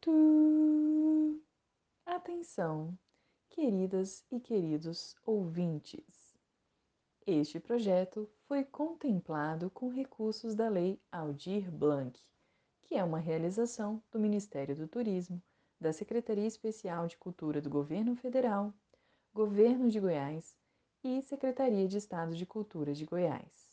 tu. Atenção, queridas e queridos ouvintes. Este projeto foi contemplado com recursos da Lei Aldir Blanc, que é uma realização do Ministério do Turismo, da Secretaria Especial de Cultura do Governo Federal, Governo de Goiás e Secretaria de Estado de Cultura de Goiás.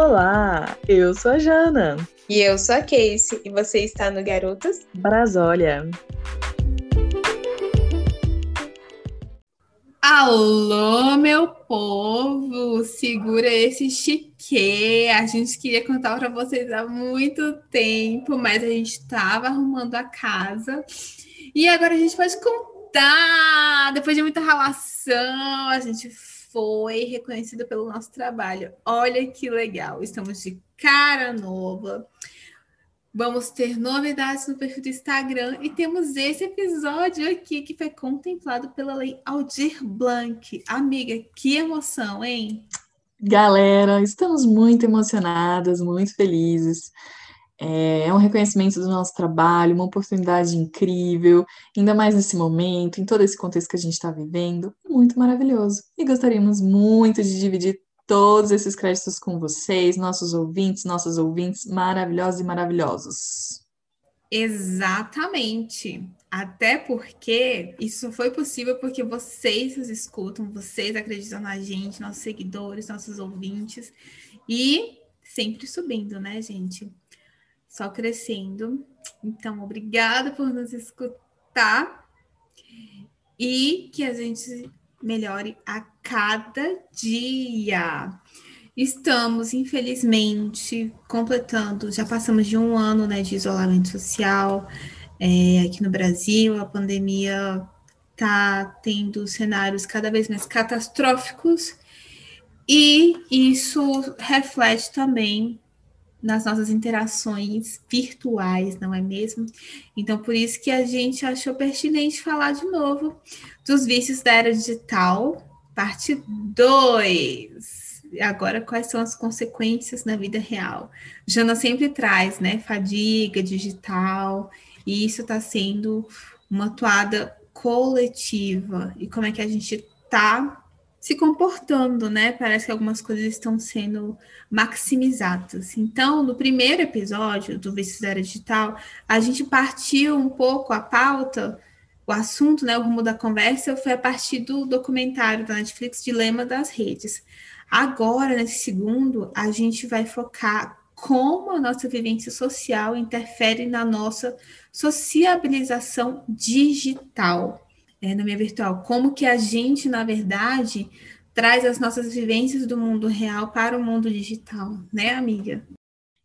Olá, eu sou a Jana. E eu sou a Casey, e você está no Garotas Brasólia. Alô, meu povo! Segura esse chique! A gente queria contar para vocês há muito tempo, mas a gente estava arrumando a casa. E agora a gente pode contar! Depois de muita relação, a gente foi reconhecido pelo nosso trabalho. Olha que legal! Estamos de cara nova. Vamos ter novidades no perfil do Instagram e temos esse episódio aqui que foi contemplado pela lei Aldir Blanc. Amiga, que emoção, hein? Galera, estamos muito emocionadas, muito felizes. É, é um reconhecimento do nosso trabalho, uma oportunidade incrível, ainda mais nesse momento, em todo esse contexto que a gente está vivendo, muito maravilhoso. E gostaríamos muito de dividir todos esses créditos com vocês, nossos ouvintes, nossos ouvintes maravilhosos e maravilhosos. Exatamente. Até porque isso foi possível porque vocês nos escutam, vocês acreditam na gente, nossos seguidores, nossos ouvintes, e sempre subindo, né, gente? Só crescendo. Então, obrigada por nos escutar e que a gente melhore a cada dia. Estamos, infelizmente, completando, já passamos de um ano né, de isolamento social é, aqui no Brasil, a pandemia está tendo cenários cada vez mais catastróficos e isso reflete também nas nossas interações virtuais, não é mesmo? Então, por isso que a gente achou pertinente falar de novo dos vícios da era digital, parte 2. Agora, quais são as consequências na vida real? Jana sempre traz, né? Fadiga digital, e isso está sendo uma toada coletiva. E como é que a gente está se comportando, né? Parece que algumas coisas estão sendo maximizadas. Então, no primeiro episódio do Vício Era Digital, a gente partiu um pouco a pauta, o assunto, né, o rumo da conversa foi a partir do documentário da Netflix Dilema das Redes. Agora, nesse segundo, a gente vai focar como a nossa vivência social interfere na nossa sociabilização digital é, no meio virtual. Como que a gente, na verdade, traz as nossas vivências do mundo real para o mundo digital, né, amiga?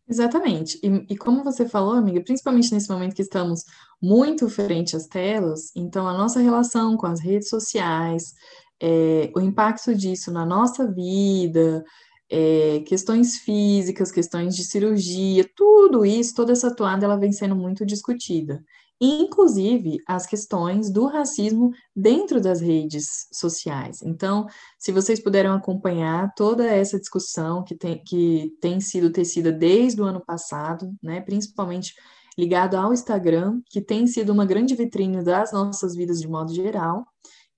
Exatamente. E, e, como você falou, amiga, principalmente nesse momento que estamos muito frente às telas, então a nossa relação com as redes sociais, é, o impacto disso na nossa vida, é, questões físicas, questões de cirurgia, tudo isso, toda essa toada, ela vem sendo muito discutida inclusive as questões do racismo dentro das redes sociais. Então, se vocês puderam acompanhar toda essa discussão que tem, que tem sido tecida desde o ano passado, né, principalmente ligado ao Instagram, que tem sido uma grande vitrine das nossas vidas de modo geral.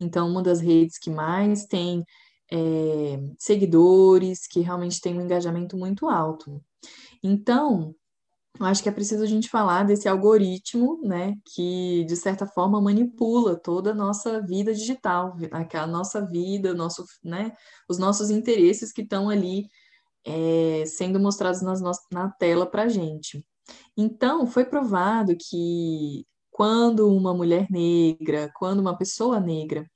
Então, uma das redes que mais tem é, seguidores, que realmente tem um engajamento muito alto. Então, acho que é preciso a gente falar desse algoritmo, né, que de certa forma manipula toda a nossa vida digital, a nossa vida, nosso, né, os nossos interesses que estão ali é, sendo mostrados nas na tela para a gente. Então, foi provado que quando uma mulher negra, quando uma pessoa negra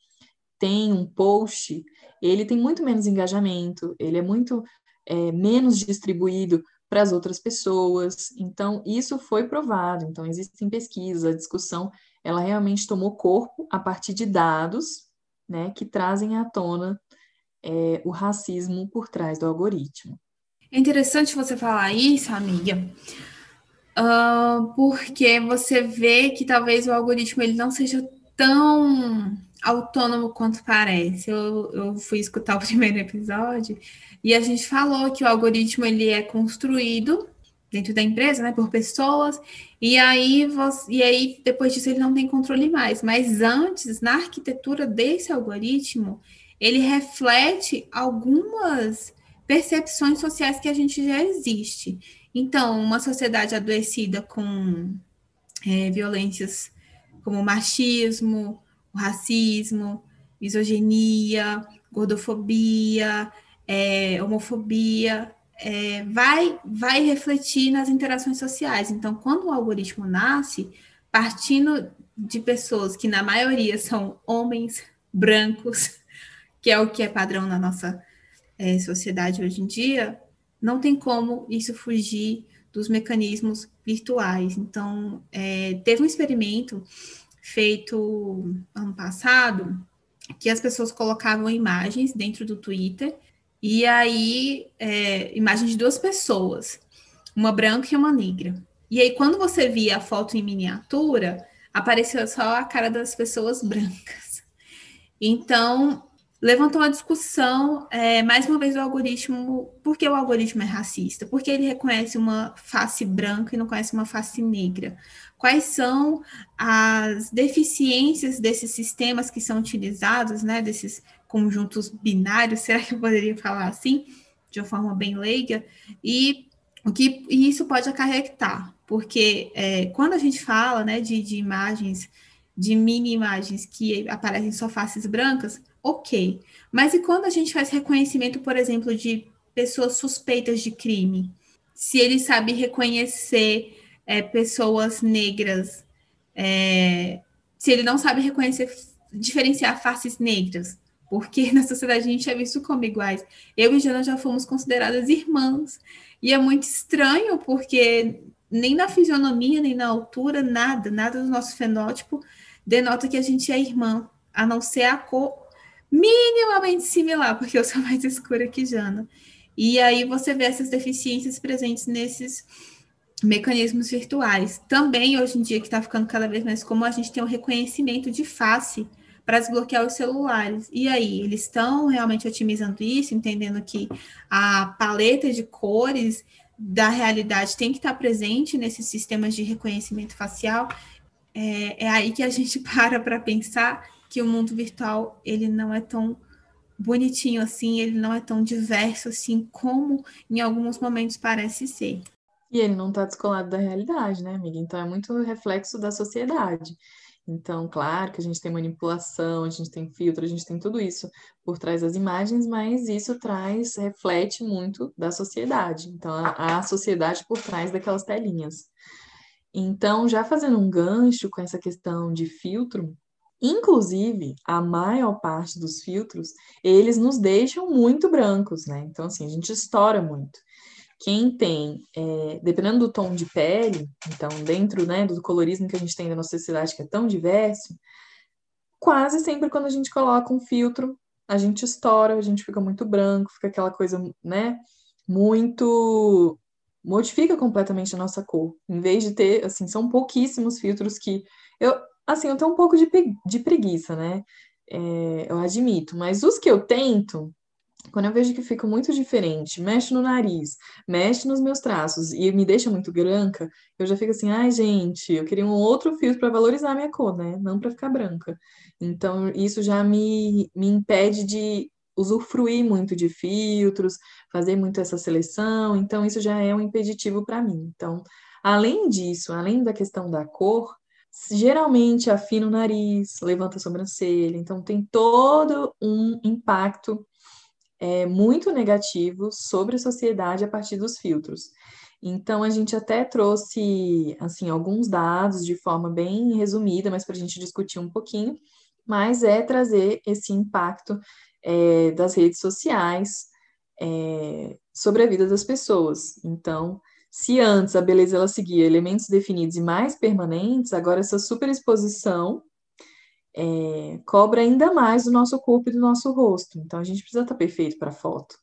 tem um post, ele tem muito menos engajamento, ele é muito é, menos distribuído para as outras pessoas. Então, isso foi provado. Então, existem pesquisas, a discussão, ela realmente tomou corpo a partir de dados, né, que trazem à tona é, o racismo por trás do algoritmo. É interessante você falar isso, amiga, uh, porque você vê que talvez o algoritmo ele não seja tão autônomo quanto parece. Eu, eu fui escutar o primeiro episódio e a gente falou que o algoritmo ele é construído dentro da empresa, né, por pessoas, e aí você, e aí depois disso ele não tem controle mais. Mas antes, na arquitetura desse algoritmo, ele reflete algumas percepções sociais que a gente já existe. Então, uma sociedade adoecida com é, violências como machismo, racismo, misoginia, gordofobia, é, homofobia, é, vai, vai refletir nas interações sociais. Então, quando o algoritmo nasce, partindo de pessoas que, na maioria, são homens brancos, que é o que é padrão na nossa é, sociedade hoje em dia, não tem como isso fugir dos mecanismos virtuais. Então, é, teve um experimento feito ano passado que as pessoas colocavam imagens dentro do Twitter e aí é, imagens de duas pessoas, uma branca e uma negra. E aí quando você via a foto em miniatura, apareceu só a cara das pessoas brancas. Então levantou uma discussão, é, mais uma vez, o algoritmo, por que o algoritmo é racista? Porque ele reconhece uma face branca e não conhece uma face negra. Quais são as deficiências desses sistemas que são utilizados, né, desses conjuntos binários, será que eu poderia falar assim, de uma forma bem leiga? E o que e isso pode acarretar, porque é, quando a gente fala né, de, de imagens, de mini imagens que aparecem só faces brancas, ok. Mas e quando a gente faz reconhecimento, por exemplo, de pessoas suspeitas de crime? Se ele sabe reconhecer é, pessoas negras, é, se ele não sabe reconhecer, diferenciar faces negras, porque na sociedade a gente é visto como iguais. Eu e Jana já fomos consideradas irmãs, e é muito estranho, porque nem na fisionomia, nem na altura, nada, nada do nosso fenótipo denota que a gente é irmã, a não ser a cor minimamente similar, porque eu sou mais escura que Jana. E aí você vê essas deficiências presentes nesses mecanismos virtuais. Também, hoje em dia, que está ficando cada vez mais comum, a gente tem um reconhecimento de face para desbloquear os celulares. E aí, eles estão realmente otimizando isso, entendendo que a paleta de cores da realidade tem que estar presente nesses sistemas de reconhecimento facial. É, é aí que a gente para para pensar que o mundo virtual ele não é tão bonitinho assim, ele não é tão diverso assim como em alguns momentos parece ser. E ele não está descolado da realidade, né, amiga? Então é muito reflexo da sociedade. Então, claro que a gente tem manipulação, a gente tem filtro, a gente tem tudo isso por trás das imagens, mas isso traz, reflete muito da sociedade. Então, a, a sociedade por trás daquelas telinhas. Então, já fazendo um gancho com essa questão de filtro, Inclusive, a maior parte dos filtros, eles nos deixam muito brancos, né? Então, assim, a gente estoura muito. Quem tem, é, dependendo do tom de pele, então, dentro né, do colorismo que a gente tem na nossa sociedade, que é tão diverso, quase sempre quando a gente coloca um filtro, a gente estoura, a gente fica muito branco, fica aquela coisa, né, muito modifica completamente a nossa cor. Em vez de ter, assim, são pouquíssimos filtros que eu, Assim, eu tenho um pouco de, de preguiça, né? É, eu admito, mas os que eu tento, quando eu vejo que fica muito diferente, mexe no nariz, mexe nos meus traços e me deixa muito branca, eu já fico assim, ai, gente, eu queria um outro filtro para valorizar a minha cor, né? Não para ficar branca. Então, isso já me, me impede de usufruir muito de filtros, fazer muito essa seleção, então isso já é um impeditivo para mim. Então, além disso, além da questão da cor, geralmente afina o nariz, levanta a sobrancelha, então tem todo um impacto é, muito negativo sobre a sociedade a partir dos filtros. Então a gente até trouxe assim alguns dados de forma bem resumida, mas para a gente discutir um pouquinho, mas é trazer esse impacto é, das redes sociais é, sobre a vida das pessoas. Então se antes a beleza ela seguia elementos definidos e mais permanentes, agora essa superexposição é, cobra ainda mais do nosso corpo e do nosso rosto. Então a gente precisa estar perfeito para a foto.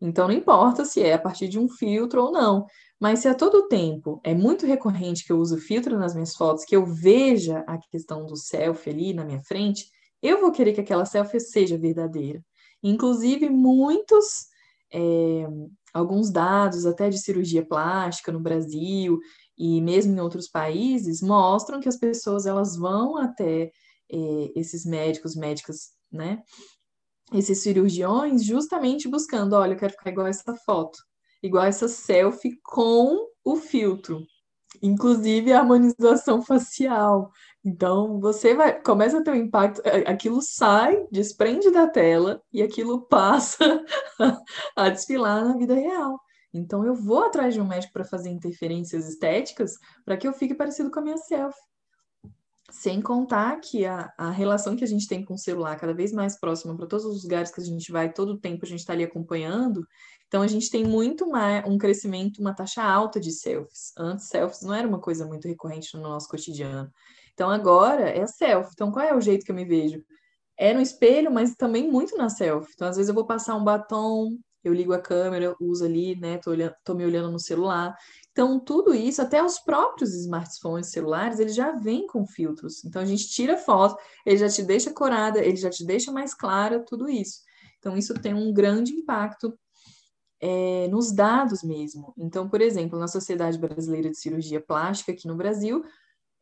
Então, não importa se é a partir de um filtro ou não. Mas se a todo tempo é muito recorrente que eu uso filtro nas minhas fotos, que eu veja a questão do selfie ali na minha frente, eu vou querer que aquela selfie seja verdadeira. Inclusive, muitos, é, alguns dados até de cirurgia plástica no Brasil e mesmo em outros países mostram que as pessoas elas vão até é, esses médicos, médicas, né? Esses cirurgiões justamente buscando, olha, eu quero ficar igual essa foto igual essa selfie com o filtro, inclusive a harmonização facial. Então, você vai, começa a ter um impacto, aquilo sai, desprende da tela e aquilo passa a desfilar na vida real. Então, eu vou atrás de um médico para fazer interferências estéticas para que eu fique parecido com a minha selfie. Sem contar que a, a relação que a gente tem com o celular cada vez mais próxima para todos os lugares que a gente vai, todo o tempo a gente está ali acompanhando, então, a gente tem muito mais, um crescimento, uma taxa alta de selfies. Antes, selfies não era uma coisa muito recorrente no nosso cotidiano. Então, agora é selfie. Então, qual é o jeito que eu me vejo? É no espelho, mas também muito na selfie. Então, às vezes eu vou passar um batom, eu ligo a câmera, uso ali, né? Tô, olhando, tô me olhando no celular. Então, tudo isso, até os próprios smartphones celulares, eles já vêm com filtros. Então, a gente tira foto, ele já te deixa corada, ele já te deixa mais clara, tudo isso. Então, isso tem um grande impacto é, nos dados mesmo. Então, por exemplo, na Sociedade Brasileira de Cirurgia Plástica, aqui no Brasil,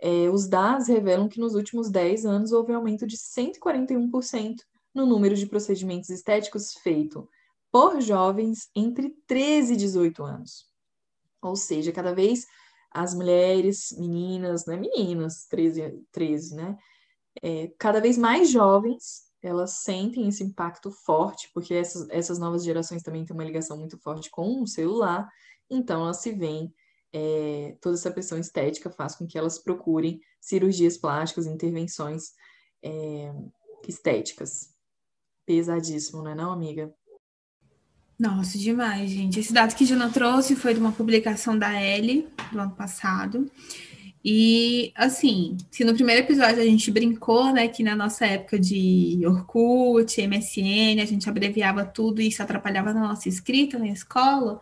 é, os dados revelam que nos últimos 10 anos houve aumento de 141% no número de procedimentos estéticos feitos por jovens entre 13 e 18 anos. Ou seja, cada vez as mulheres, meninas, né, meninas, 13, 13 né, é, cada vez mais jovens elas sentem esse impacto forte, porque essas, essas novas gerações também têm uma ligação muito forte com o celular, então elas se veem, é, toda essa pressão estética faz com que elas procurem cirurgias plásticas, intervenções é, estéticas. Pesadíssimo, não é não, amiga? Nossa, demais, gente. Esse dado que a Jana trouxe foi de uma publicação da Elle do ano passado. E, assim, se no primeiro episódio a gente brincou, né, que na nossa época de Orkut, MSN, a gente abreviava tudo e isso atrapalhava na nossa escrita na escola,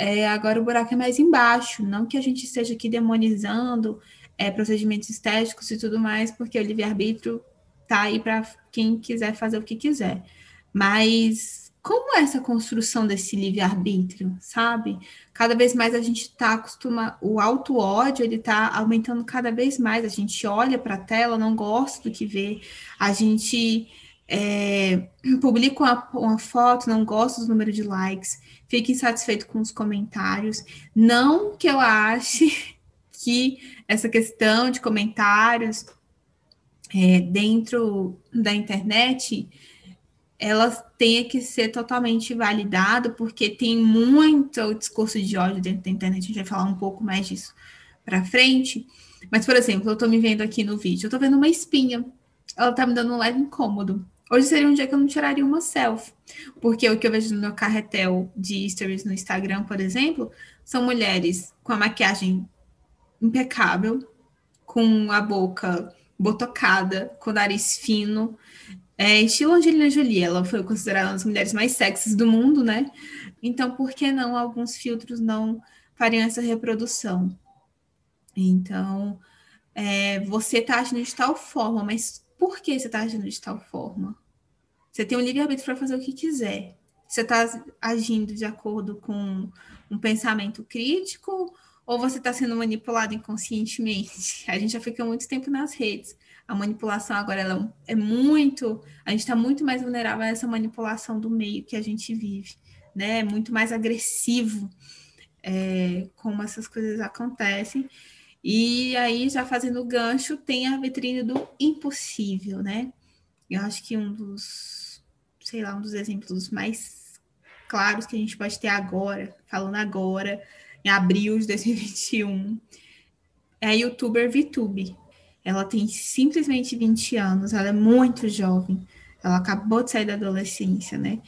é, agora o buraco é mais embaixo. Não que a gente esteja aqui demonizando é, procedimentos estéticos e tudo mais, porque o livre-arbítrio tá aí para quem quiser fazer o que quiser. Mas como é essa construção desse livre-arbítrio, sabe? Cada vez mais a gente está acostumado, o auto-ódio, ele está aumentando cada vez mais, a gente olha para a tela, não gosta do que vê, a gente é, publica uma, uma, foto, não gosta do número de likes, fica insatisfeito com os comentários, não que eu ache que essa questão de comentários é, dentro da internet ela tenha que ser totalmente validada, porque tem muito discurso de ódio dentro da internet, a gente vai falar um pouco mais disso para frente. Mas, por exemplo, eu estou me vendo aqui no vídeo, eu estou vendo uma espinha, ela está me dando um leve incômodo. Hoje seria um dia que eu não tiraria uma selfie, porque o que eu vejo no meu carretel de stories no Instagram, por exemplo, são mulheres com a maquiagem impecável, com a boca botocada, com o nariz fino, é, estilo Angelina Jolie, ela foi considerada uma das mulheres mais sexys do mundo, né? Então, por que não alguns filtros não fariam essa reprodução? Então, é, você está agindo de tal forma, mas por que você está agindo de tal forma? Você tem um livre-arbítrio para fazer o que quiser. Você está agindo de acordo com um pensamento crítico ou você está sendo manipulado inconscientemente? A gente já fica muito tempo nas redes a manipulação agora ela é muito, a gente está muito mais vulnerável a essa manipulação do meio que a gente vive, né? É muito mais agressivo é, como essas coisas acontecem. E aí, já fazendo o gancho, tem a vitrine do impossível, né? Eu acho que um dos, sei lá, um dos exemplos mais claros que a gente pode ter agora, falando agora, em abril de 2021, é a youtuber VTube, ela tem simplesmente 20 anos, ela é muito jovem. Ela acabou de sair da adolescência, né?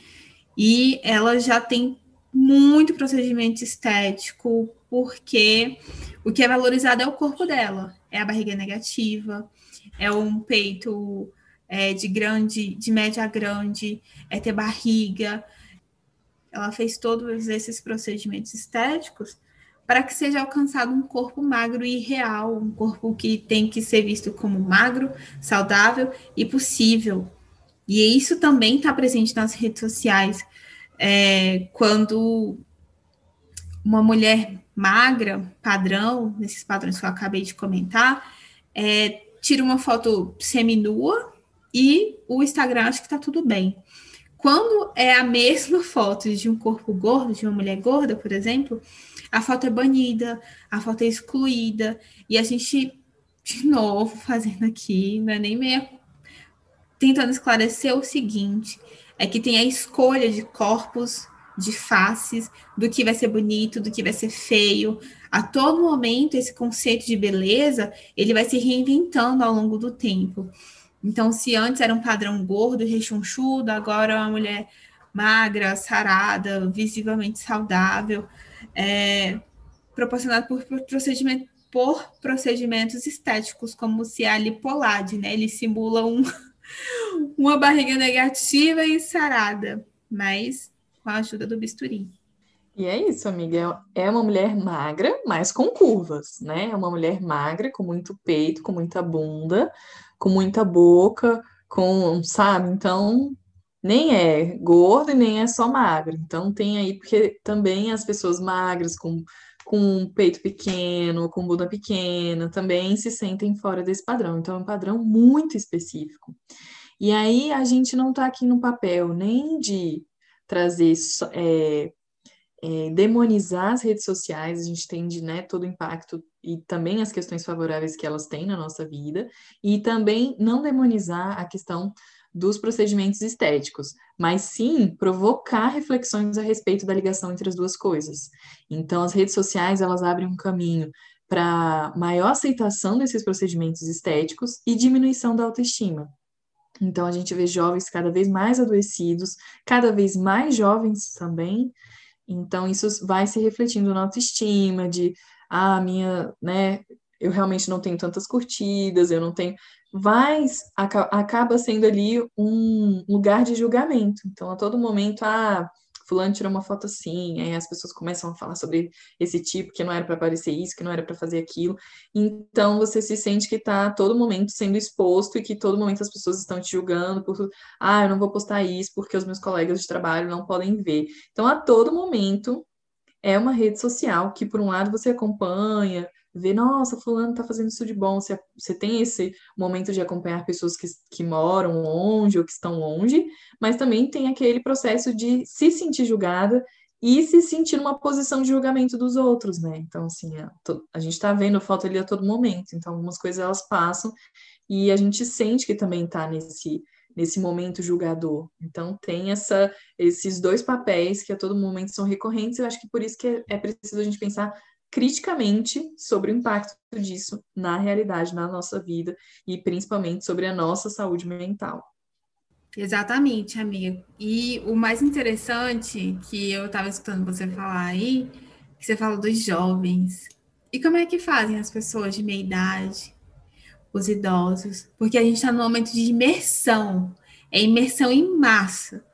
E ela já tem muito procedimento estético, porque o que é valorizado é o corpo dela, é a barriga negativa, é um peito é, de grande, de média a grande, é ter barriga. ela fez todos esses procedimentos estéticos para que seja alcançado um corpo magro e real, um corpo que tem que ser visto como magro, saudável e possível. E isso também está presente nas redes sociais. É, quando uma mulher magra, padrão, nesses padrões que eu acabei de comentar, é, tira uma foto seminua e o Instagram acha que está tudo bem. Quando é a mesma foto de um corpo gordo, de uma mulher gorda, por exemplo, a foto é banida, a foto é excluída, e a gente, de novo, fazendo aqui, não é nem meia. tentando esclarecer o seguinte: é que tem a escolha de corpos, de faces, do que vai ser bonito, do que vai ser feio. A todo momento, esse conceito de beleza, ele vai se reinventando ao longo do tempo. Então, se antes era um padrão gordo, rechonchudo, agora é uma mulher magra, sarada, visivelmente saudável é, proporcionado por, procedimento, por procedimentos estéticos, como se a lipolade, né? Ele simula um, uma barriga negativa e sarada, mas com a ajuda do bisturi. E é isso, amiga. É uma mulher magra, mas com curvas, né? É uma mulher magra, com muito peito, com muita bunda, com muita boca, com, sabe? Então, nem é gordo e nem é só magro. Então tem aí, porque também as pessoas magras, com, com peito pequeno, com bunda pequena, também se sentem fora desse padrão. Então é um padrão muito específico. E aí a gente não está aqui no papel nem de trazer é, é, demonizar as redes sociais, a gente entende né, todo o impacto e também as questões favoráveis que elas têm na nossa vida, e também não demonizar a questão dos procedimentos estéticos, mas sim provocar reflexões a respeito da ligação entre as duas coisas. Então, as redes sociais elas abrem um caminho para maior aceitação desses procedimentos estéticos e diminuição da autoestima. Então, a gente vê jovens cada vez mais adoecidos, cada vez mais jovens também. Então, isso vai se refletindo na autoestima, de, ah, minha, né, eu realmente não tenho tantas curtidas, eu não tenho vai acaba sendo ali um lugar de julgamento. Então, a todo momento, ah, fulano tirou uma foto assim, aí as pessoas começam a falar sobre esse tipo, que não era para aparecer isso, que não era para fazer aquilo. Então, você se sente que está a todo momento sendo exposto e que todo momento as pessoas estão te julgando por, ah, eu não vou postar isso porque os meus colegas de trabalho não podem ver. Então, a todo momento é uma rede social que, por um lado, você acompanha, ver, nossa, fulano tá fazendo isso de bom. Você, você tem esse momento de acompanhar pessoas que, que moram longe ou que estão longe, mas também tem aquele processo de se sentir julgada e se sentir numa posição de julgamento dos outros, né? Então, assim, a, a gente tá vendo foto ali a todo momento, então algumas coisas elas passam e a gente sente que também tá nesse nesse momento julgador. Então tem essa esses dois papéis que a todo momento são recorrentes, eu acho que por isso que é, é preciso a gente pensar criticamente sobre o impacto disso na realidade, na nossa vida e principalmente sobre a nossa saúde mental. Exatamente, amiga. E o mais interessante que eu estava escutando você falar aí, que você fala dos jovens. E como é que fazem as pessoas de meia idade, os idosos? Porque a gente está num momento de imersão, é imersão em massa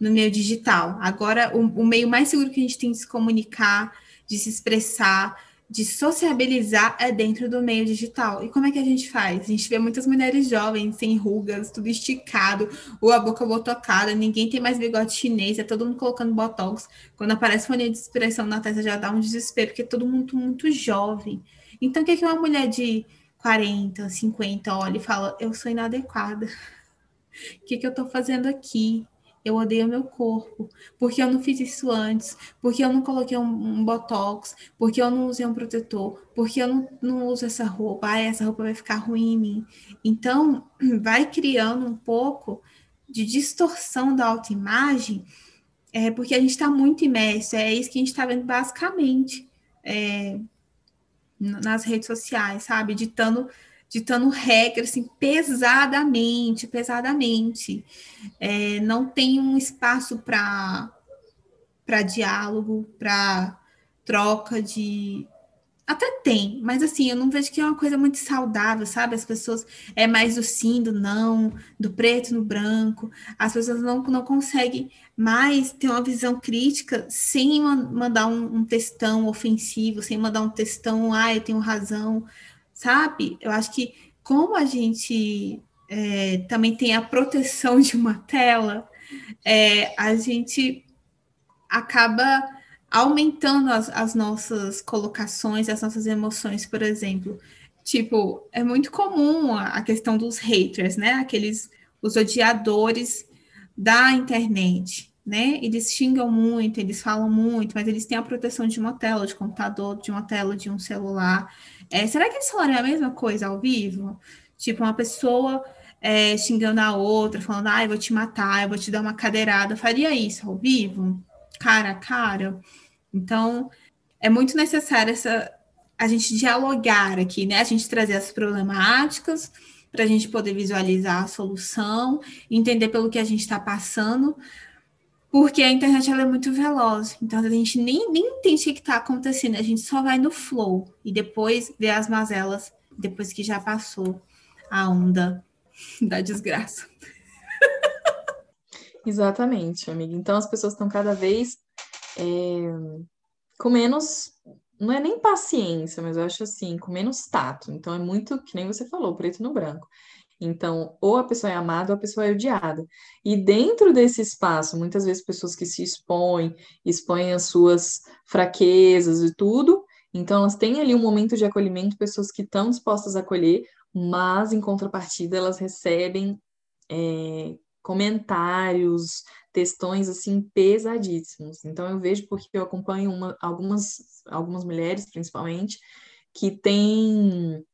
no meio digital. Agora, o, o meio mais seguro que a gente tem de se comunicar de se expressar, de sociabilizar é dentro do meio digital. E como é que a gente faz? A gente vê muitas mulheres jovens, sem rugas, tudo esticado, ou a boca botocada, ninguém tem mais bigode chinês, é todo mundo colocando botox. Quando aparece folha de expressão na testa já dá um desespero, porque é todo mundo muito jovem. Então, o que, é que uma mulher de 40, 50 olha e fala: Eu sou inadequada. O que, que eu estou fazendo aqui? Eu odeio meu corpo, porque eu não fiz isso antes, porque eu não coloquei um, um botox, porque eu não usei um protetor, porque eu não, não uso essa roupa, ah, essa roupa vai ficar ruim em mim. Então, vai criando um pouco de distorção da autoimagem, é, porque a gente está muito imerso, é isso que a gente está vendo basicamente é, nas redes sociais, sabe? Ditando ditando regras assim, pesadamente, pesadamente. É, não tem um espaço para diálogo, para troca de Até tem, mas assim, eu não vejo que é uma coisa muito saudável, sabe? As pessoas é mais do sim, do não, do preto no branco. As pessoas não, não conseguem mais ter uma visão crítica sem mandar um, um textão ofensivo, sem mandar um textão, ah, eu tenho razão, sabe? Eu acho que como a gente é, também tem a proteção de uma tela, é, a gente acaba aumentando as, as nossas colocações, as nossas emoções, por exemplo. Tipo, é muito comum a, a questão dos haters, né? Aqueles os odiadores da internet, né? Eles xingam muito, eles falam muito, mas eles têm a proteção de uma tela de computador, de uma tela de um celular. É, será que eles falariam a mesma coisa ao vivo? Tipo, uma pessoa é, xingando a outra, falando, ah, eu vou te matar, eu vou te dar uma cadeirada. Faria isso ao vivo? Cara a cara? Então, é muito necessário essa, a gente dialogar aqui, né? A gente trazer as problemáticas para a gente poder visualizar a solução, entender pelo que a gente está passando, porque a internet ela é muito veloz, então a gente nem, nem entende o que está acontecendo, a gente só vai no flow e depois vê as mazelas depois que já passou a onda da desgraça. Exatamente, amiga. Então as pessoas estão cada vez é, com menos, não é nem paciência, mas eu acho assim, com menos tato. Então é muito, que nem você falou, preto no branco. Então, ou a pessoa é amada ou a pessoa é odiada. E dentro desse espaço, muitas vezes pessoas que se expõem, expõem as suas fraquezas e tudo, então elas têm ali um momento de acolhimento, pessoas que estão dispostas a acolher, mas em contrapartida elas recebem é, comentários, textões assim pesadíssimos. Então eu vejo porque eu acompanho uma, algumas algumas mulheres principalmente que têm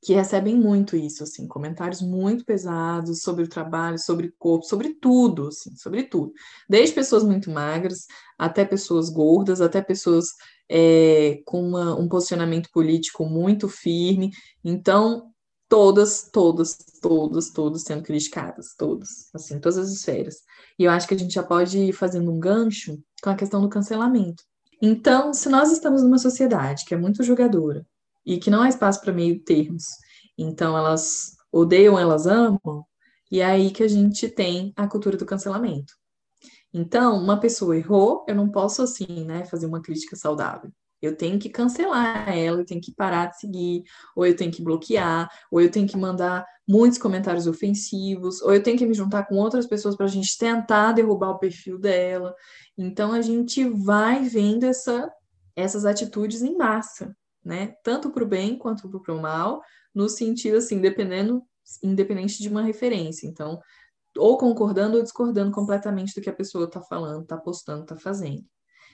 que recebem muito isso, assim, comentários muito pesados sobre o trabalho, sobre o corpo, sobre tudo, assim, sobre tudo. Desde pessoas muito magras, até pessoas gordas, até pessoas é, com uma, um posicionamento político muito firme. Então, todas, todas, todas, todas sendo criticadas, todas, assim, todas as esferas. E eu acho que a gente já pode ir fazendo um gancho com a questão do cancelamento. Então, se nós estamos numa sociedade que é muito julgadora e que não há espaço para meio termos, então elas odeiam, elas amam, e é aí que a gente tem a cultura do cancelamento. Então, uma pessoa errou, eu não posso assim, né, fazer uma crítica saudável. Eu tenho que cancelar ela, eu tenho que parar de seguir, ou eu tenho que bloquear, ou eu tenho que mandar muitos comentários ofensivos, ou eu tenho que me juntar com outras pessoas para a gente tentar derrubar o perfil dela. Então a gente vai vendo essa, essas atitudes em massa, né? Tanto para o bem quanto para o mal, no sentido assim, dependendo, independente de uma referência. Então, ou concordando ou discordando completamente do que a pessoa está falando, está postando, está fazendo.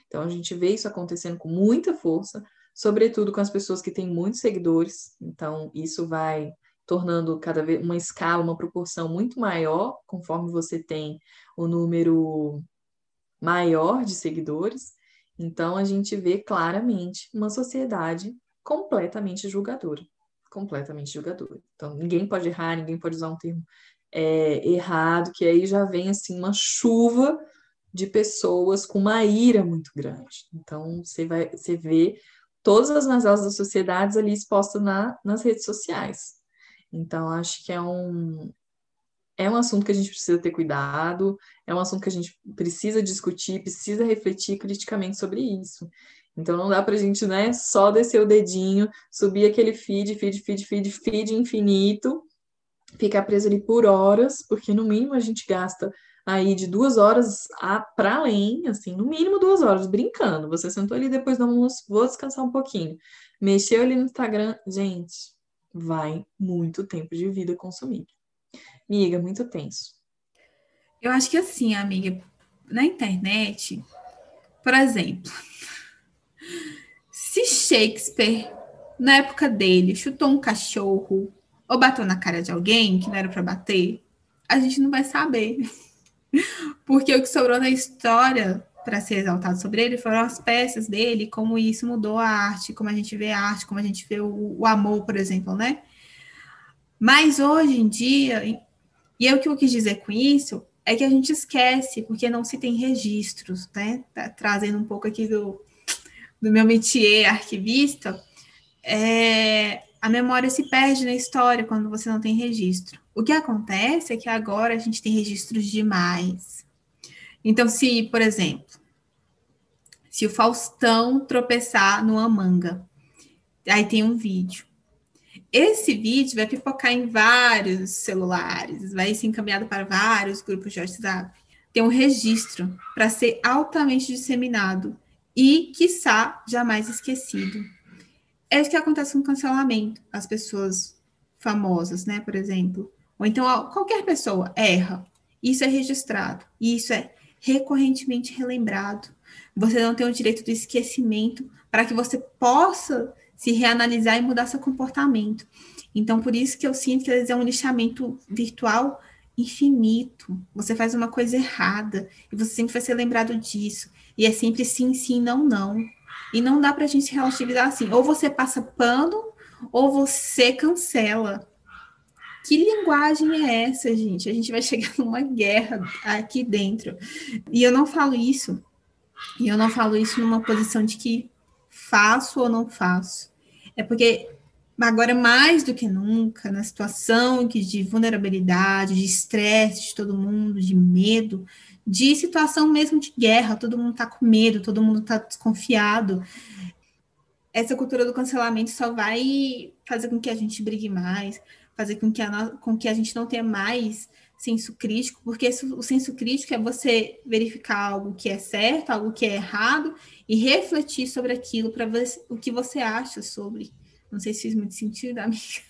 Então a gente vê isso acontecendo com muita força, sobretudo com as pessoas que têm muitos seguidores. Então isso vai tornando cada vez uma escala, uma proporção muito maior conforme você tem o número maior de seguidores. Então a gente vê claramente uma sociedade completamente julgadora, completamente julgadora. Então ninguém pode errar, ninguém pode usar um termo é, errado, que aí já vem assim uma chuva de pessoas com uma ira muito grande. Então, você vai, você vê todas as mazelas das sociedades ali expostas na, nas redes sociais. Então, acho que é um, é um assunto que a gente precisa ter cuidado, é um assunto que a gente precisa discutir, precisa refletir criticamente sobre isso. Então não dá para a gente, né, só descer o dedinho, subir aquele feed, feed, feed, feed, feed infinito, ficar preso ali por horas, porque no mínimo a gente gasta aí de duas horas para além, assim, no mínimo duas horas, brincando. Você sentou ali depois do almoço, vou descansar um pouquinho. Mexeu ali no Instagram, gente, vai muito tempo de vida consumido. Amiga, muito tenso. Eu acho que assim, amiga, na internet, por exemplo, se Shakespeare, na época dele, chutou um cachorro ou bateu na cara de alguém que não era para bater, a gente não vai saber. Porque o que sobrou na história para ser exaltado sobre ele foram as peças dele, como isso mudou a arte, como a gente vê a arte, como a gente vê o, o amor, por exemplo, né? Mas hoje em dia, e o que eu quis dizer com isso é que a gente esquece, porque não se tem registros, né? Tá trazendo um pouco aqui do, do meu métier arquivista, é, a memória se perde na história quando você não tem registro. O que acontece é que agora a gente tem registros demais. Então, se, por exemplo, se o Faustão tropeçar numa manga, aí tem um vídeo. Esse vídeo vai pipocar em vários celulares, vai ser encaminhado para vários grupos de WhatsApp. Tem um registro para ser altamente disseminado e, quiçá, jamais esquecido. É isso que acontece com cancelamento. As pessoas famosas, né, por exemplo, ou então qualquer pessoa erra. Isso é registrado. Isso é recorrentemente relembrado. Você não tem o direito do esquecimento para que você possa se reanalisar e mudar seu comportamento. Então, por isso que eu sinto que é um lixamento virtual infinito. Você faz uma coisa errada e você sempre vai ser lembrado disso. E é sempre sim, sim, não, não. E não dá para a gente relativizar assim. Ou você passa pano, ou você cancela. Que linguagem é essa, gente? A gente vai chegar numa guerra aqui dentro. E eu não falo isso. E eu não falo isso numa posição de que faço ou não faço. É porque agora mais do que nunca, na situação de vulnerabilidade, de estresse de todo mundo, de medo, de situação mesmo de guerra, todo mundo está com medo, todo mundo está desconfiado. Essa cultura do cancelamento só vai fazer com que a gente brigue mais, fazer com que a, com que a gente não tenha mais senso crítico, porque o senso crítico é você verificar algo que é certo, algo que é errado e refletir sobre aquilo para ver o que você acha sobre. Não sei se fez muito sentido, amiga.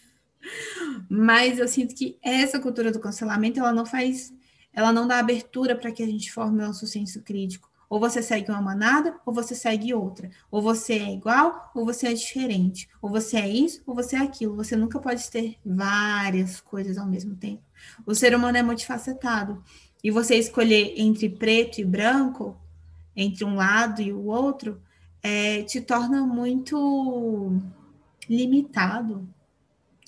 Mas eu sinto que essa cultura do cancelamento, ela não faz, ela não dá abertura para que a gente forme o nosso senso crítico. Ou você segue uma manada, ou você segue outra. Ou você é igual, ou você é diferente. Ou você é isso, ou você é aquilo. Você nunca pode ter várias coisas ao mesmo tempo. O ser humano é multifacetado. E você escolher entre preto e branco, entre um lado e o outro, é, te torna muito limitado.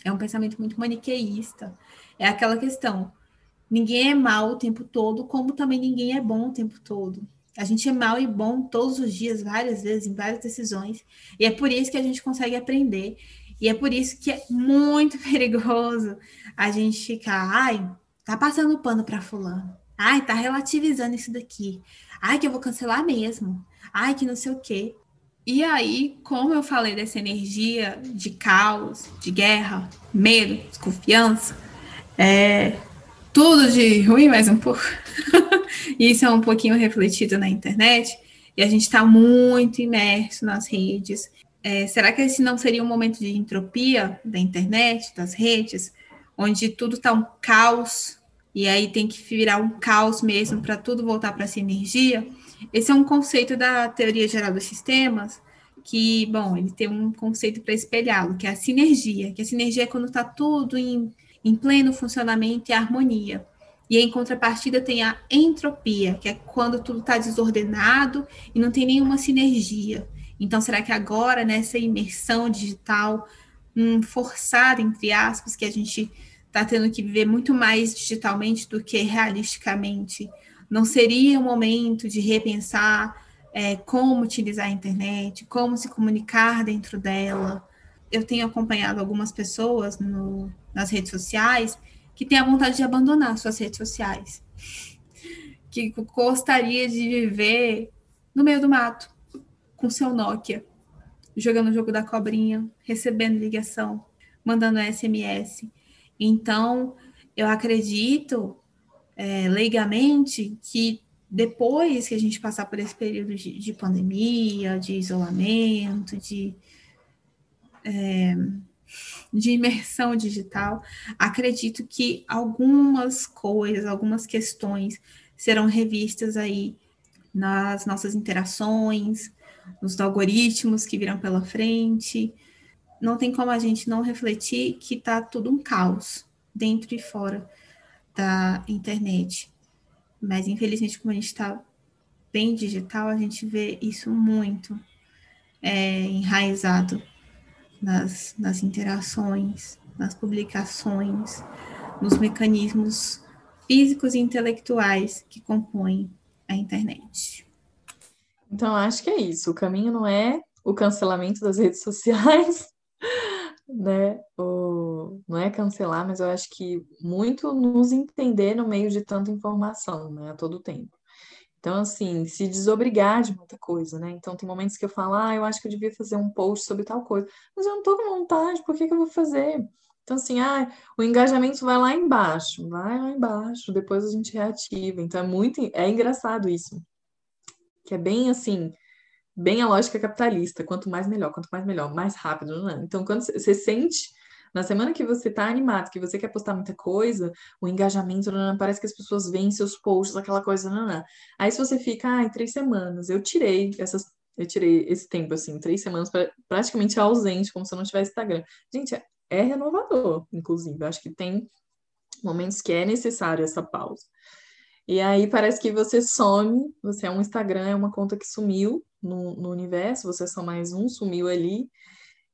É um pensamento muito maniqueísta. É aquela questão: ninguém é mal o tempo todo, como também ninguém é bom o tempo todo. A gente é mal e bom todos os dias, várias vezes, em várias decisões. E é por isso que a gente consegue aprender. E é por isso que é muito perigoso a gente ficar, ai, tá passando pano para fulano. Ai, tá relativizando isso daqui. Ai, que eu vou cancelar mesmo. Ai, que não sei o quê. E aí, como eu falei dessa energia de caos, de guerra, medo, desconfiança, é, tudo de ruim mais um pouco. Isso é um pouquinho refletido na internet e a gente está muito imerso nas redes. É, será que esse não seria um momento de entropia da internet, das redes, onde tudo está um caos e aí tem que virar um caos mesmo para tudo voltar para essa energia? Esse é um conceito da teoria geral dos sistemas que, bom, ele tem um conceito para espelhá-lo, que é a sinergia, que a sinergia é quando está tudo em em pleno funcionamento e harmonia. E em contrapartida tem a entropia, que é quando tudo está desordenado e não tem nenhuma sinergia. Então, será que agora, nessa imersão digital hum, forçada, entre aspas, que a gente está tendo que viver muito mais digitalmente do que realisticamente, não seria o momento de repensar é, como utilizar a internet, como se comunicar dentro dela? Eu tenho acompanhado algumas pessoas no, nas redes sociais que tem a vontade de abandonar suas redes sociais, que gostaria de viver no meio do mato com seu Nokia, jogando o jogo da cobrinha, recebendo ligação, mandando SMS. Então, eu acredito é, leigamente que depois que a gente passar por esse período de, de pandemia, de isolamento, de é, de imersão digital, acredito que algumas coisas, algumas questões serão revistas aí nas nossas interações, nos algoritmos que virão pela frente. Não tem como a gente não refletir que está tudo um caos dentro e fora da internet. Mas, infelizmente, como a gente está bem digital, a gente vê isso muito é, enraizado nas, nas interações, nas publicações, nos mecanismos físicos e intelectuais que compõem a internet. Então, acho que é isso. O caminho não é o cancelamento das redes sociais, né? O, não é cancelar, mas eu acho que muito nos entender no meio de tanta informação, né? A todo tempo. Então, assim, se desobrigar de muita coisa, né? Então, tem momentos que eu falo, ah, eu acho que eu devia fazer um post sobre tal coisa, mas eu não tô com vontade, por que que eu vou fazer? Então, assim, ah, o engajamento vai lá embaixo, vai lá embaixo, depois a gente reativa. Então, é muito, é engraçado isso, que é bem assim, bem a lógica capitalista, quanto mais melhor, quanto mais melhor, mais rápido, né? Então, quando você sente na semana que você tá animado, que você quer postar muita coisa, o engajamento, parece que as pessoas veem seus posts, aquela coisa, não, Aí se você fica, em três semanas, eu tirei essas, eu tirei esse tempo, assim, três semanas pra, praticamente ausente, como se eu não tivesse Instagram. Gente, é, é renovador, inclusive. Eu acho que tem momentos que é necessário essa pausa. E aí parece que você some, você é um Instagram, é uma conta que sumiu no, no universo, você é só mais um, sumiu ali.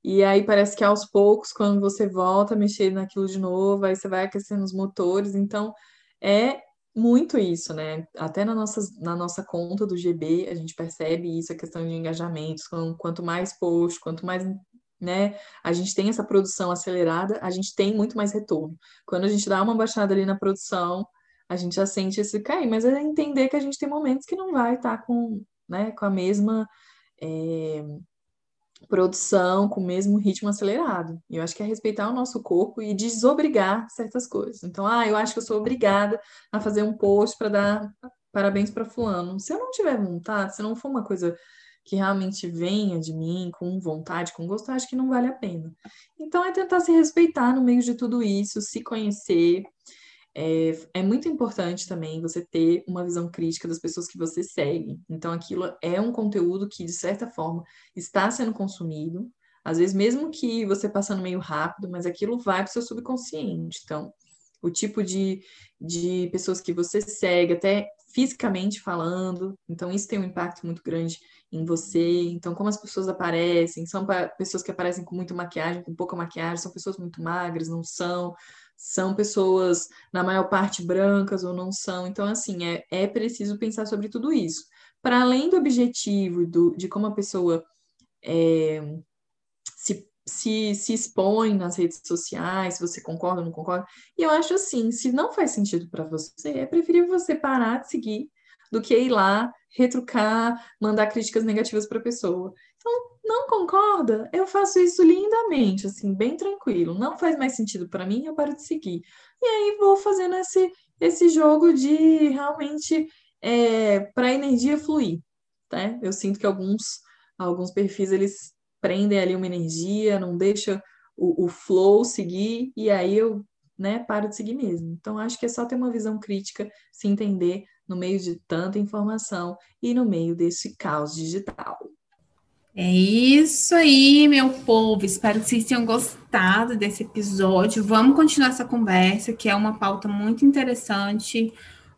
E aí parece que aos poucos, quando você volta a mexer naquilo de novo, aí você vai aquecendo os motores. Então, é muito isso, né? Até na nossa, na nossa conta do GB, a gente percebe isso, a questão de engajamentos. Quanto mais post, quanto mais né, a gente tem essa produção acelerada, a gente tem muito mais retorno. Quando a gente dá uma baixada ali na produção, a gente já sente esse cair, mas é entender que a gente tem momentos que não vai estar tá com, né, com a mesma. É produção com o mesmo ritmo acelerado. E eu acho que é respeitar o nosso corpo e desobrigar certas coisas. Então, ah, eu acho que eu sou obrigada a fazer um post para dar parabéns para fulano. Se eu não tiver vontade, se não for uma coisa que realmente venha de mim com vontade, com gosto, acho que não vale a pena. Então é tentar se respeitar no meio de tudo isso, se conhecer, é, é, muito importante também você ter uma visão crítica das pessoas que você segue. Então, aquilo é um conteúdo que, de certa forma, está sendo consumido. Às vezes, mesmo que você passando meio rápido, mas aquilo vai para o seu subconsciente. Então, o tipo de, de pessoas que você segue, até fisicamente falando. Então, isso tem um impacto muito grande em você. Então, como as pessoas aparecem, são pessoas que aparecem com muita maquiagem, com pouca maquiagem, são pessoas muito magras, não são são pessoas, na maior parte, brancas ou não são. Então, assim, é, é preciso pensar sobre tudo isso. Para além do objetivo do, de como a pessoa é, se, se, se expõe nas redes sociais, se você concorda ou não concorda. E eu acho assim, se não faz sentido para você, é preferível você parar de seguir do que ir lá, retrucar, mandar críticas negativas para a pessoa. Então, não concorda? Eu faço isso lindamente, assim, bem tranquilo. Não faz mais sentido para mim, eu paro de seguir. E aí vou fazendo esse, esse jogo de realmente é, para a energia fluir, tá? Eu sinto que alguns, alguns perfis eles prendem ali uma energia, não deixa o, o flow seguir, e aí eu né, paro de seguir mesmo. Então, acho que é só ter uma visão crítica, se entender no meio de tanta informação e no meio desse caos digital. É isso aí, meu povo. Espero que vocês tenham gostado desse episódio. Vamos continuar essa conversa, que é uma pauta muito interessante.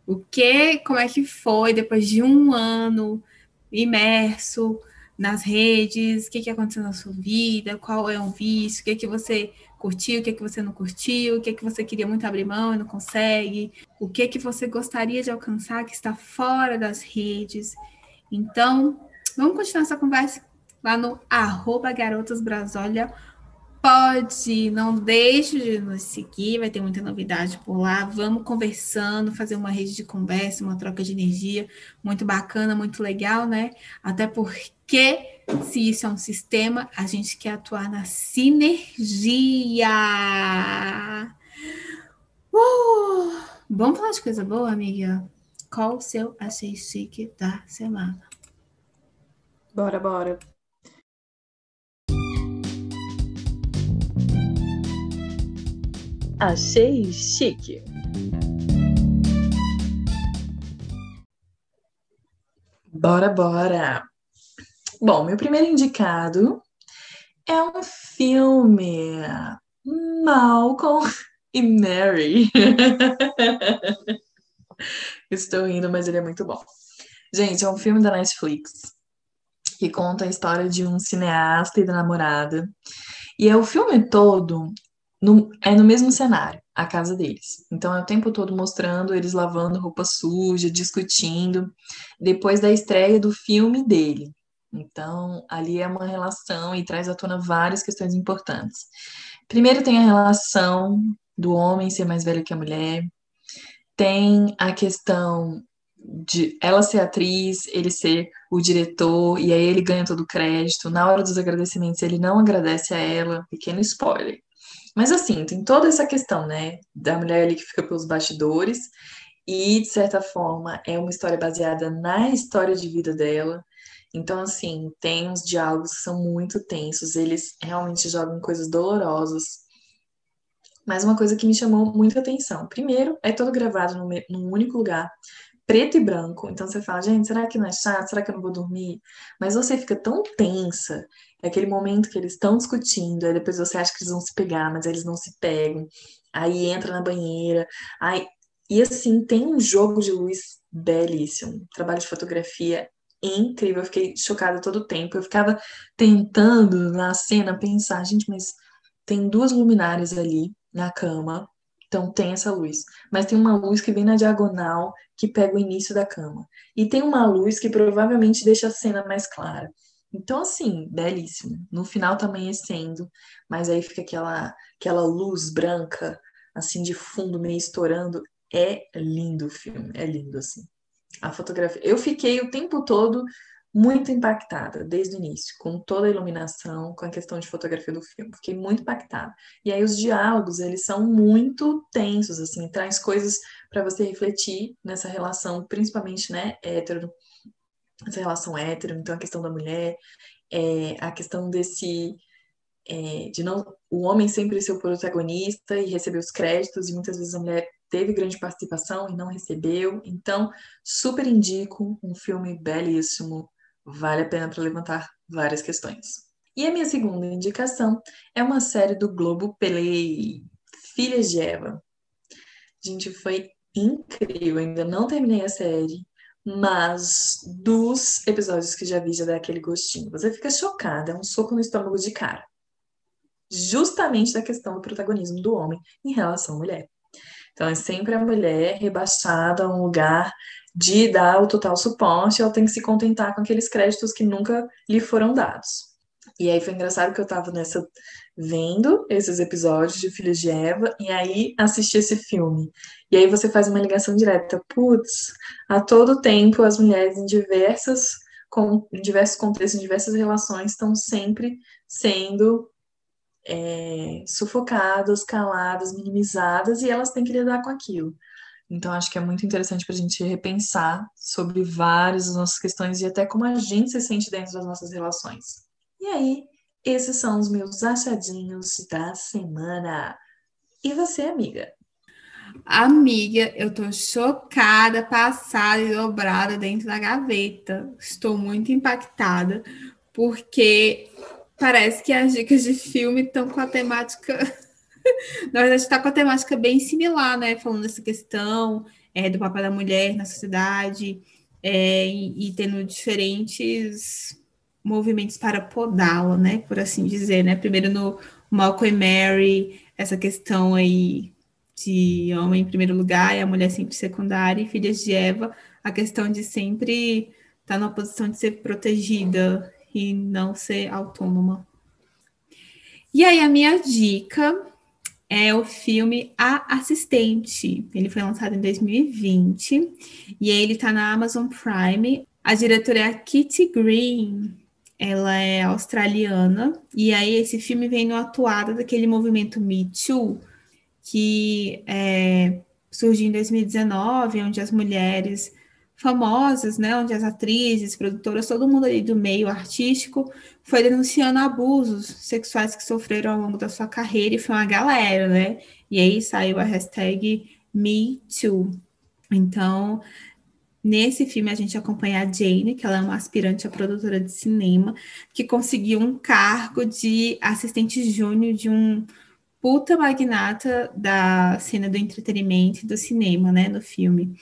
O que, como é que foi depois de um ano imerso nas redes? O que, que aconteceu na sua vida? Qual é um vício? O que, que você curtiu? O que, que você não curtiu? O que, que você queria muito abrir mão e não consegue? O que, que você gostaria de alcançar que está fora das redes? Então, vamos continuar essa conversa lá no arroba garotasbrasolha. Pode, não deixe de nos seguir, vai ter muita novidade por lá. Vamos conversando, fazer uma rede de conversa, uma troca de energia muito bacana, muito legal, né? Até porque, se isso é um sistema, a gente quer atuar na sinergia. Uh! Vamos falar de coisa boa, amiga? Qual o seu achei chique da semana? Bora, bora. Achei chique. Bora, bora. Bom, meu primeiro indicado é um filme Malcolm e Mary. Estou indo, mas ele é muito bom. Gente, é um filme da Netflix que conta a história de um cineasta e da namorada. E é o filme todo no, é no mesmo cenário, a casa deles. Então é o tempo todo mostrando eles lavando roupa suja, discutindo, depois da estreia do filme dele, Então, ali é uma relação e traz à tona várias questões importantes. Primeiro tem a relação do homem ser mais velho que a mulher, tem a questão de ela ser atriz, ele ser o diretor, e aí ele ganha todo o crédito. Na hora dos agradecimentos, ele não agradece a ela, pequeno spoiler. Mas assim, tem toda essa questão, né, da mulher ali que fica pelos bastidores, e de certa forma é uma história baseada na história de vida dela. Então, assim, tem uns diálogos que são muito tensos, eles realmente jogam coisas dolorosas. Mas uma coisa que me chamou muita atenção. Primeiro, é todo gravado num, único lugar preto e branco. Então você fala, gente, será que não é chato? Será que eu não vou dormir? Mas você fica tão tensa. É aquele momento que eles estão discutindo, aí depois você acha que eles vão se pegar, mas eles não se pegam. Aí entra na banheira. Aí... E assim, tem um jogo de luz belíssimo. Trabalho de fotografia incrível. Eu fiquei chocada todo o tempo. Eu ficava tentando na cena pensar, gente, mas tem duas luminárias ali na cama então tem essa luz. Mas tem uma luz que vem na diagonal que pega o início da cama. E tem uma luz que provavelmente deixa a cena mais clara. Então, assim, belíssimo. No final tá amanhecendo, mas aí fica aquela, aquela luz branca, assim, de fundo, meio estourando. É lindo o filme, é lindo, assim. A fotografia. Eu fiquei o tempo todo muito impactada desde o início, com toda a iluminação, com a questão de fotografia do filme. Fiquei muito impactada. E aí os diálogos, eles são muito tensos, assim, traz coisas para você refletir nessa relação, principalmente, né, hétero, essa relação hétero, então a questão da mulher, é, a questão desse é, de não o homem sempre ser o protagonista e receber os créditos, e muitas vezes a mulher teve grande participação e não recebeu. Então, super indico um filme belíssimo, vale a pena para levantar várias questões. E a minha segunda indicação é uma série do Globo Play, Filhas de Eva. Gente, foi incrível, ainda não terminei a série, mas dos episódios que já vi já dá aquele gostinho. Você fica chocada, é um soco no estômago de cara. Justamente da questão do protagonismo do homem em relação à mulher. Então, é sempre a mulher rebaixada a um lugar de dar o total suporte, ela tem que se contentar com aqueles créditos que nunca lhe foram dados. E aí foi engraçado que eu estava nessa vendo esses episódios de Filhos de Eva e aí assisti esse filme. E aí você faz uma ligação direta. Putz, a todo tempo as mulheres em diversas com, em diversos contextos, em diversas relações estão sempre sendo é, sufocadas, caladas, minimizadas e elas têm que lidar com aquilo. Então, acho que é muito interessante para a gente repensar sobre várias das nossas questões e até como a gente se sente dentro das nossas relações. E aí, esses são os meus achadinhos da semana. E você, amiga? Amiga, eu tô chocada, passada e dobrada dentro da gaveta. Estou muito impactada, porque parece que as dicas de filme estão com a temática na verdade, está com a temática bem similar, né? Falando dessa questão é, do papel da mulher na sociedade é, e, e, tendo diferentes movimentos para podá-la, né? Por assim dizer, né? Primeiro no Malcolm e Mary, essa questão aí de homem em primeiro lugar e a mulher sempre secundária, e filhas de Eva, a questão de sempre estar tá na posição de ser protegida e não ser autônoma. E aí, a minha dica é o filme A Assistente. Ele foi lançado em 2020 e ele está na Amazon Prime. A diretora é a Kitty Green. Ela é australiana e aí esse filme vem no atuado daquele movimento Me Too que é, surgiu em 2019, onde as mulheres famosas, né, onde as atrizes, produtoras, todo mundo ali do meio artístico foi denunciando abusos sexuais que sofreram ao longo da sua carreira e foi uma galera, né? E aí saiu a hashtag MeToo. Então, nesse filme a gente acompanha a Jane, que ela é uma aspirante a produtora de cinema, que conseguiu um cargo de assistente júnior de um puta magnata da cena do entretenimento e do cinema, né, no filme.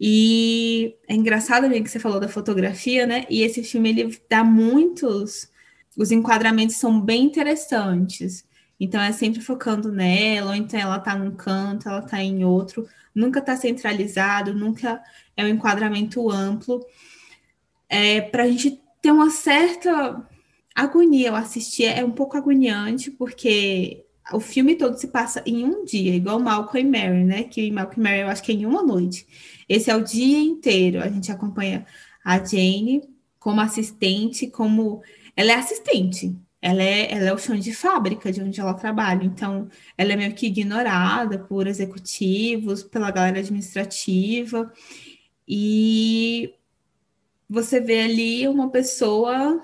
E é engraçado ver que você falou da fotografia, né? E esse filme ele dá muitos, os enquadramentos são bem interessantes. Então é sempre focando nela, ou então ela tá num canto, ela tá em outro, nunca tá centralizado, nunca é um enquadramento amplo. É, para a gente tem uma certa agonia. Eu assisti, é um pouco agoniante, porque o filme todo se passa em um dia, igual Malcolm e Mary, né? Que Malcolm e Mary eu acho que é em uma noite. Esse é o dia inteiro. A gente acompanha a Jane como assistente, como ela é assistente. Ela é, ela é o chão de fábrica de onde ela trabalha. Então, ela é meio que ignorada por executivos, pela galera administrativa. E você vê ali uma pessoa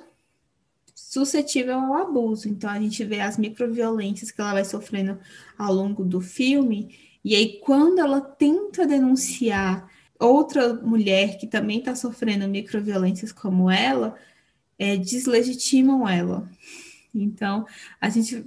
suscetível ao abuso. Então a gente vê as microviolências que ela vai sofrendo ao longo do filme. E aí, quando ela tenta denunciar outra mulher que também está sofrendo microviolências como ela, é, deslegitimam ela. Então, a gente,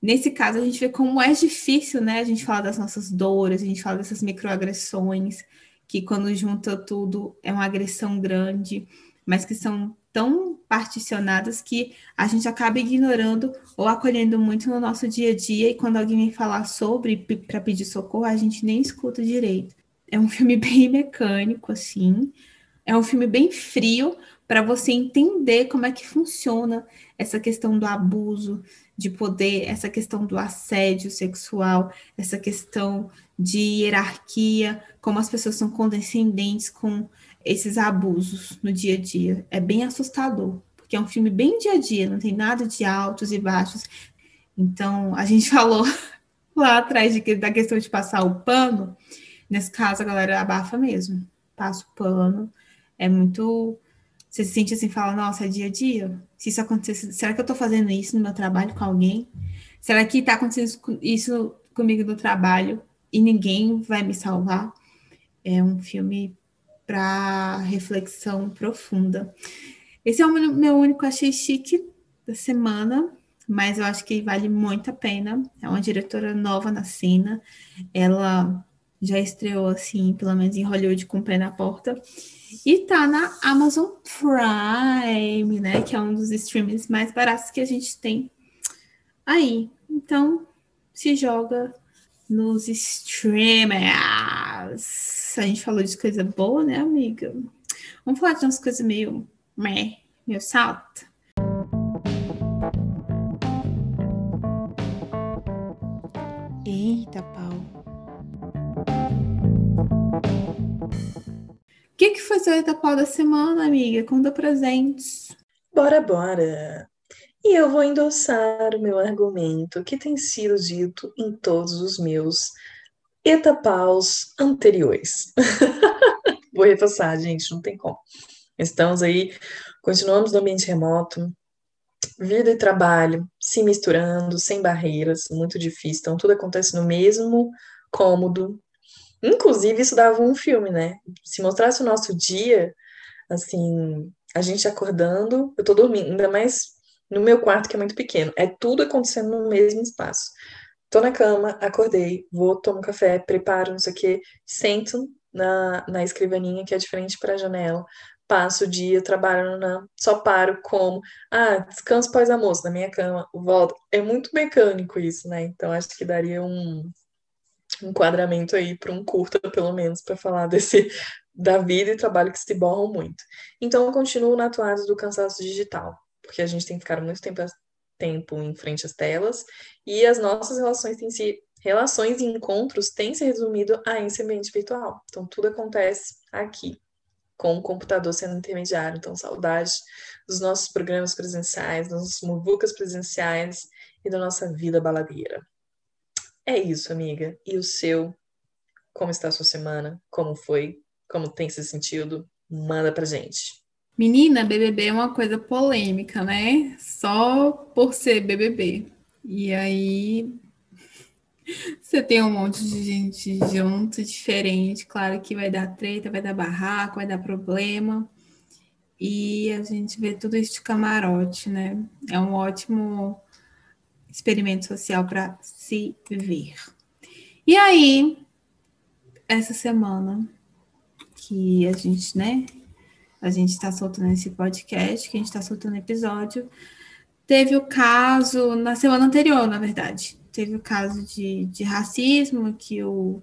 nesse caso, a gente vê como é difícil, né? A gente fala das nossas dores, a gente fala dessas microagressões, que quando junta tudo é uma agressão grande, mas que são tão particionadas que a gente acaba ignorando ou acolhendo muito no nosso dia a dia e quando alguém me falar sobre para pedir socorro, a gente nem escuta direito. É um filme bem mecânico assim. É um filme bem frio para você entender como é que funciona essa questão do abuso de poder, essa questão do assédio sexual, essa questão de hierarquia, como as pessoas são condescendentes com esses abusos no dia a dia. É bem assustador, porque é um filme bem dia a dia, não tem nada de altos e baixos. Então, a gente falou lá atrás de, da questão de passar o pano. Nesse caso, a galera abafa mesmo. Passa o pano. É muito. Você se sente assim, fala, nossa, é dia a dia? Se isso acontecer, será que eu estou fazendo isso no meu trabalho com alguém? Será que está acontecendo isso comigo no trabalho e ninguém vai me salvar? É um filme para reflexão profunda. Esse é o meu único achei chique da semana, mas eu acho que vale muito a pena. É uma diretora nova na cena. Ela já estreou assim, pelo menos em Hollywood com o pé na porta. E tá na Amazon Prime, né? Que é um dos streams mais baratos que a gente tem aí. Então, se joga nos streamers a gente falou de coisa boa, né, amiga? Vamos falar de umas coisas meio meh, meio salta. Eita, pau. O que, que foi seu eita pau da semana, amiga? Conta presentes. Bora, bora. E eu vou endossar o meu argumento que tem sido dito em todos os meus etapaus anteriores. Vou reforçar, gente, não tem como. Estamos aí, continuamos no ambiente remoto, vida e trabalho se misturando, sem barreiras, muito difícil. Então, tudo acontece no mesmo cômodo. Inclusive, isso dava um filme, né? Se mostrasse o nosso dia, assim, a gente acordando, eu tô dormindo, ainda mais no meu quarto, que é muito pequeno. É tudo acontecendo no mesmo espaço. Tô na cama, acordei, vou, tomo café, preparo, não sei o quê, sento na, na escrivaninha que é diferente para a janela, passo o dia, trabalho, só paro, como, ah, descanso pós-almoço na minha cama, volto. É muito mecânico isso, né? Então acho que daria um enquadramento aí para um curta, pelo menos, para falar desse da vida e trabalho que se borram muito. Então eu continuo na atuada do cansaço digital, porque a gente tem que ficar muito tempo tempo em frente às telas e as nossas relações têm se relações e encontros têm se resumido a esse ambiente virtual. Então tudo acontece aqui com o computador sendo intermediário. Então saudade dos nossos programas presenciais, dos nossos muvucas presenciais e da nossa vida baladeira. É isso, amiga. E o seu? Como está a sua semana? Como foi? Como tem se sentido? Manda pra gente. Menina, BBB é uma coisa polêmica, né? Só por ser BBB. E aí você tem um monte de gente junto, diferente. Claro que vai dar treta, vai dar barraco, vai dar problema. E a gente vê tudo isso de camarote, né? É um ótimo experimento social para se ver. E aí, essa semana que a gente, né, a gente está soltando esse podcast, que a gente está soltando episódio. Teve o caso, na semana anterior, na verdade, teve o caso de, de racismo, que o,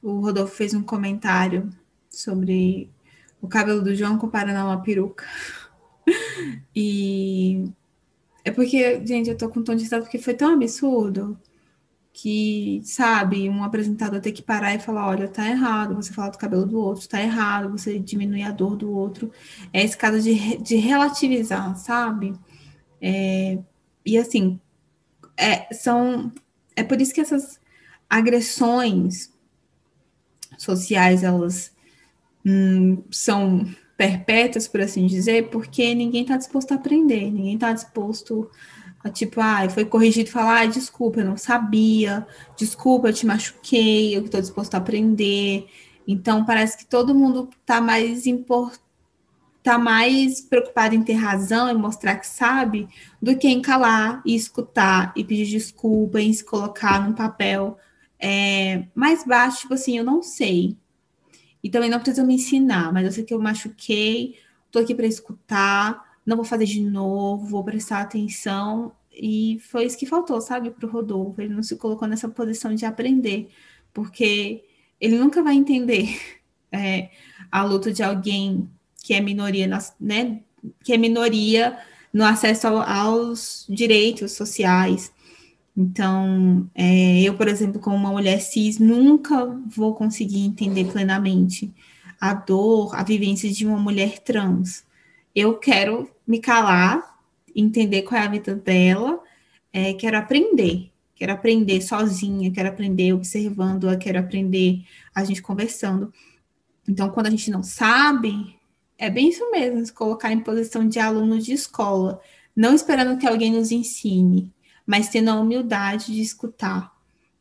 o Rodolfo fez um comentário sobre o cabelo do João comparando a uma peruca. E é porque, gente, eu tô com tom de risada porque foi tão absurdo que, sabe, um apresentador ter que parar e falar, olha, tá errado, você falar do cabelo do outro, tá errado, você diminuir a dor do outro. É esse caso de, de relativizar, sabe? É, e assim, é, são. É por isso que essas agressões sociais, elas hum, são perpétuas, por assim dizer, porque ninguém está disposto a aprender, ninguém está disposto tipo, ah, foi corrigido e falar, ah, desculpa, eu não sabia, desculpa, eu te machuquei, eu estou disposto a aprender. Então, parece que todo mundo está mais importante tá mais preocupado em ter razão e mostrar que sabe do que em calar e escutar e pedir desculpa, em se colocar num papel é, mais baixo, tipo assim, eu não sei. E também não precisa me ensinar, mas eu sei que eu machuquei, tô aqui para escutar, não vou fazer de novo, vou prestar atenção. E foi isso que faltou, sabe, para o Rodolfo. Ele não se colocou nessa posição de aprender, porque ele nunca vai entender é, a luta de alguém que é minoria, né, que é minoria no acesso aos direitos sociais. Então, é, eu, por exemplo, como uma mulher cis, nunca vou conseguir entender plenamente a dor, a vivência de uma mulher trans. Eu quero me calar, entender qual é a vida dela, é, quero aprender, quero aprender sozinha, quero aprender observando, quero aprender a gente conversando. Então, quando a gente não sabe, é bem isso mesmo, se colocar em posição de aluno de escola, não esperando que alguém nos ensine, mas tendo a humildade de escutar,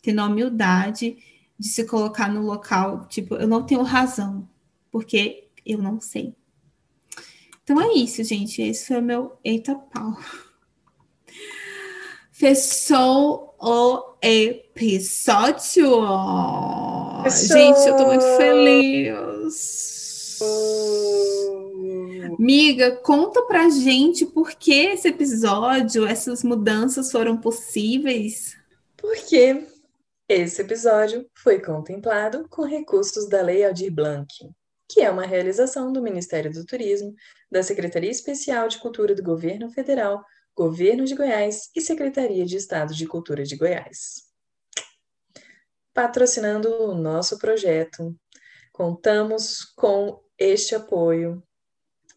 tendo a humildade de se colocar no local, tipo, eu não tenho razão, porque eu não sei. Então é isso, gente. Esse foi o meu Eita Pau. Fechou o episódio. Fechou. Gente, eu tô muito feliz. Miga, conta pra gente por que esse episódio, essas mudanças foram possíveis. Porque esse episódio foi contemplado com recursos da Lei Aldir Blanc, que é uma realização do Ministério do Turismo, da Secretaria Especial de Cultura do Governo Federal, Governo de Goiás e Secretaria de Estado de Cultura de Goiás. Patrocinando o nosso projeto, contamos com este apoio.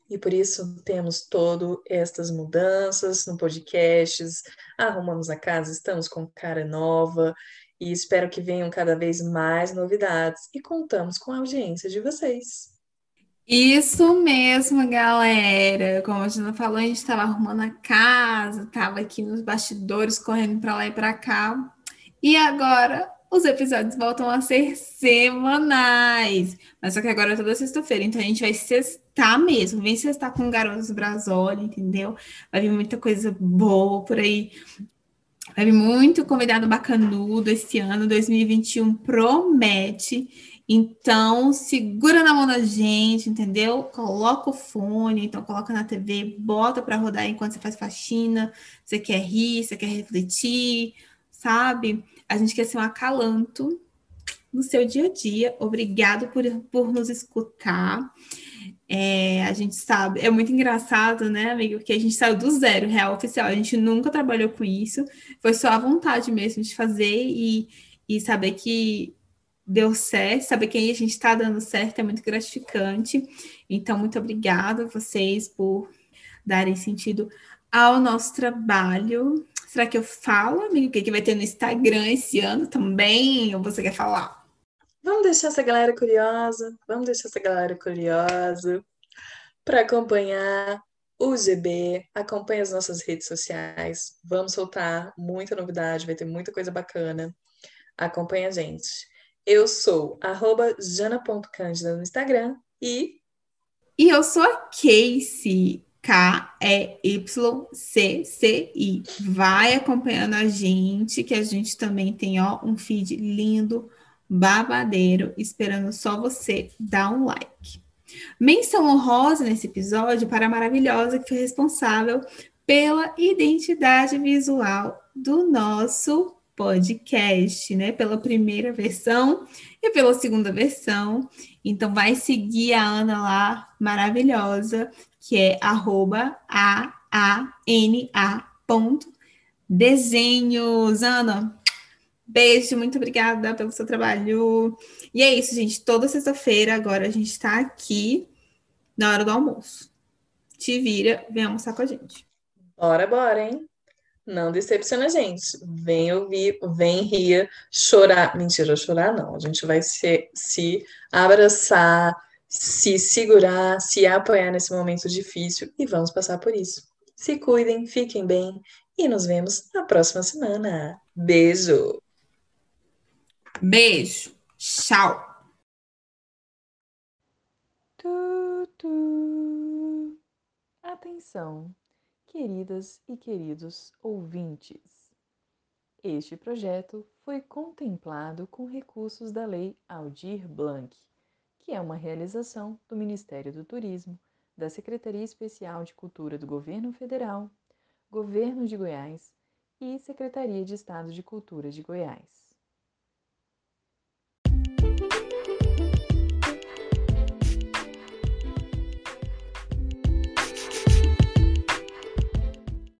E por isso temos todas estas mudanças no podcasts, arrumamos a casa, estamos com cara nova e espero que venham cada vez mais novidades e contamos com a audiência de vocês. Isso mesmo, galera. Como a Gina falou, a gente estava arrumando a casa, estava aqui nos bastidores, correndo para lá e para cá. E agora os episódios voltam a ser semanais. Mas só que agora é toda sexta-feira, então a gente vai sextar mesmo. Vem sextar com Garotos Brasoli, entendeu? Vai vir muita coisa boa por aí. Vai muito convidado bacanudo esse ano, 2021 promete. Então, segura na mão da gente, entendeu? Coloca o fone, então coloca na TV, bota para rodar enquanto você faz faxina, você quer rir, você quer refletir, sabe? A gente quer ser um acalanto no seu dia a dia. Obrigado por, por nos escutar. É, a gente sabe, é muito engraçado, né, amigo? Que a gente saiu do zero, real oficial. A gente nunca trabalhou com isso. Foi só a vontade mesmo de fazer e, e saber que deu certo, saber que a gente está dando certo é muito gratificante. Então, muito obrigada a vocês por darem sentido ao nosso trabalho. Será que eu falo, amigo, o que, que vai ter no Instagram esse ano também? Ou você quer falar? Vamos deixar essa galera curiosa, vamos deixar essa galera curiosa para acompanhar o GB, acompanhe as nossas redes sociais, vamos soltar muita novidade, vai ter muita coisa bacana. Acompanhe a gente. Eu sou jana.cândida no Instagram e... E eu sou a Casey. K-E-Y-C-C-I. Vai acompanhando a gente, que a gente também tem ó, um feed lindo, babadeiro, esperando só você dar um like. Menção honrosa nesse episódio para a maravilhosa que foi responsável pela identidade visual do nosso podcast, né? Pela primeira versão e pela segunda versão. Então, vai seguir a Ana lá, maravilhosa, que é arroba A-A-N-A ponto desenhos. Ana, beijo, muito obrigada pelo seu trabalho. E é isso, gente. Toda sexta-feira, agora a gente está aqui na hora do almoço. Te vira, vem almoçar com a gente. Bora, bora, hein? Não decepciona a gente. Vem ouvir, vem rir, chorar. Mentira, chorar não. A gente vai se, se abraçar, se segurar, se apoiar nesse momento difícil e vamos passar por isso. Se cuidem, fiquem bem e nos vemos na próxima semana. Beijo! Beijo! Tchau! Tu, tu. Atenção! queridas e queridos ouvintes. Este projeto foi contemplado com recursos da Lei Aldir Blanc, que é uma realização do Ministério do Turismo, da Secretaria Especial de Cultura do Governo Federal, Governo de Goiás e Secretaria de Estado de Cultura de Goiás.